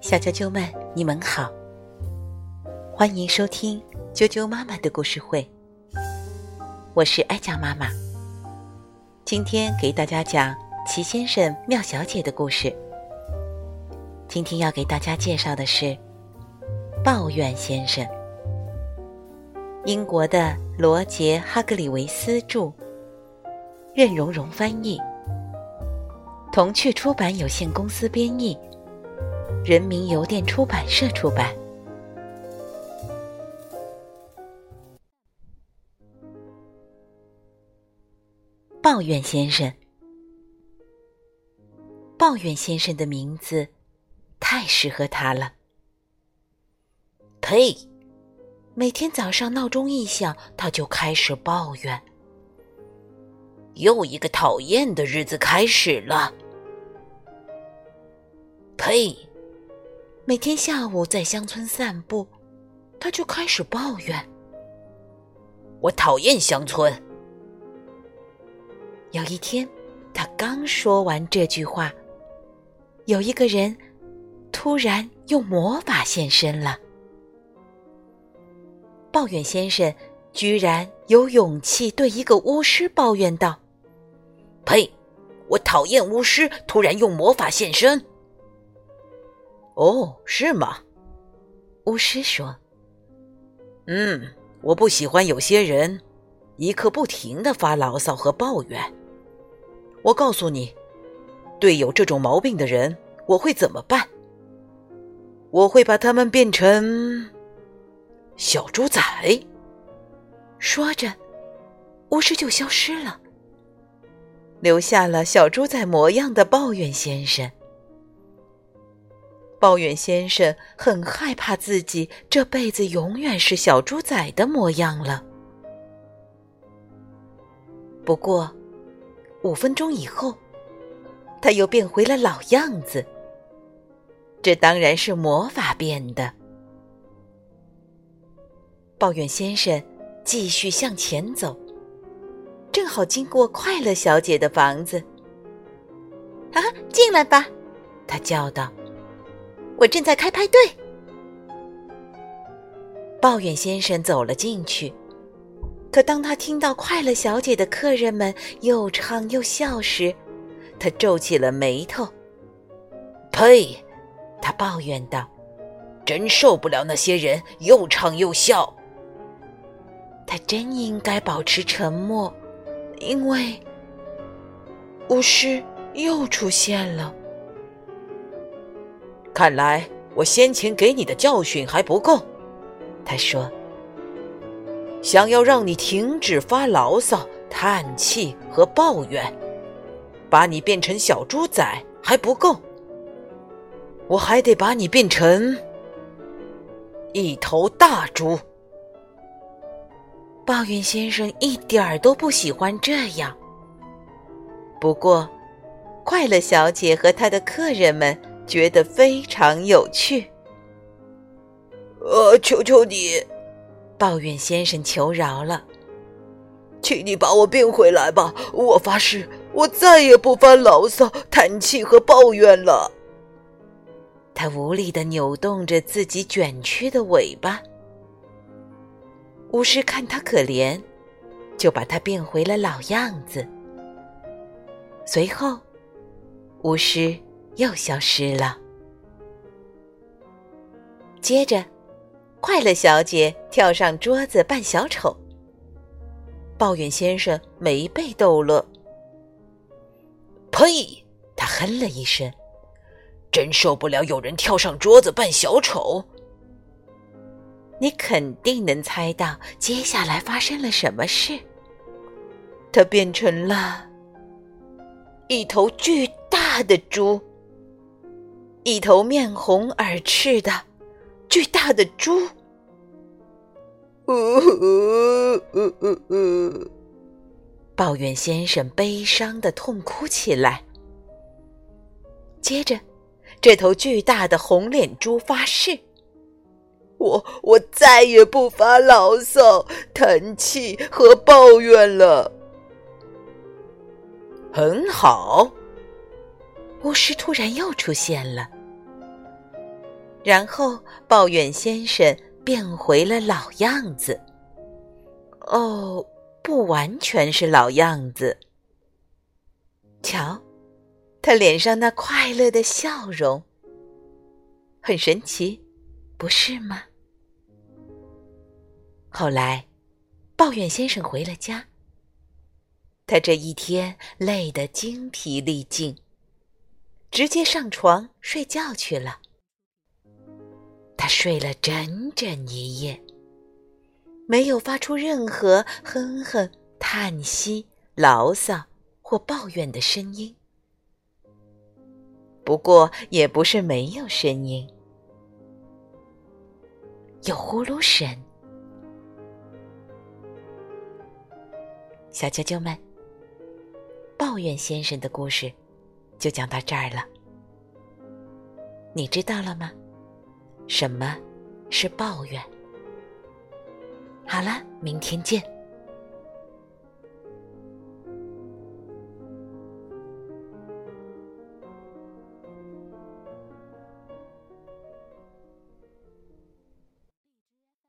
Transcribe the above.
小啾啾们，你们好，欢迎收听啾啾妈妈的故事会。我是艾酱妈妈，今天给大家讲齐先生、妙小姐的故事。今天要给大家介绍的是抱怨先生，英国的罗杰·哈格里维斯著，任蓉蓉翻译，童趣出版有限公司编译。人民邮电出版社出版。抱怨先生，抱怨先生的名字太适合他了。呸！每天早上闹钟一响，他就开始抱怨。又一个讨厌的日子开始了。呸！每天下午在乡村散步，他就开始抱怨：“我讨厌乡村。”有一天，他刚说完这句话，有一个人突然用魔法现身了。抱怨先生居然有勇气对一个巫师抱怨道：“呸！我讨厌巫师突然用魔法现身。”哦，是吗？巫师说：“嗯，我不喜欢有些人一刻不停的发牢骚和抱怨。我告诉你，对有这种毛病的人，我会怎么办？我会把他们变成小猪仔。”说着，巫师就消失了，留下了小猪仔模样的抱怨先生。抱怨先生很害怕自己这辈子永远是小猪仔的模样了。不过，五分钟以后，他又变回了老样子。这当然是魔法变的。抱怨先生继续向前走，正好经过快乐小姐的房子。啊，进来吧！他叫道。我正在开派对。抱怨先生走了进去，可当他听到快乐小姐的客人们又唱又笑时，他皱起了眉头。呸！他抱怨道：“真受不了那些人又唱又笑。”他真应该保持沉默，因为巫师又出现了。看来我先前给你的教训还不够，他说。想要让你停止发牢骚、叹气和抱怨，把你变成小猪仔还不够，我还得把你变成一头大猪。抱怨先生一点儿都不喜欢这样，不过，快乐小姐和她的客人们。觉得非常有趣。呃，求求你，抱怨先生求饶了，请你把我变回来吧！我发誓，我再也不发牢骚、叹气和抱怨了。他无力的扭动着自己卷曲的尾巴。巫师看他可怜，就把他变回了老样子。随后，巫师。又消失了。接着，快乐小姐跳上桌子扮小丑。抱怨先生没被逗乐。呸！他哼了一声，真受不了有人跳上桌子扮小丑。你肯定能猜到接下来发生了什么事。他变成了一头巨大的猪。一头面红耳赤的巨大的猪，呜呜呜呜呜抱怨先生悲伤的痛哭起来。接着，这头巨大的红脸猪发誓：“我我再也不发牢骚、叹气和抱怨了。”很好。巫师突然又出现了，然后抱怨先生变回了老样子。哦，不完全是老样子。瞧，他脸上那快乐的笑容，很神奇，不是吗？后来，抱怨先生回了家。他这一天累得精疲力尽，直接上床睡觉去了。他睡了整整一夜，没有发出任何哼哼、叹息、牢骚或抱怨的声音。不过，也不是没有声音，有呼噜声。小啾啾们。抱怨先生的故事就讲到这儿了。你知道了吗？什么是抱怨？好了，明天见。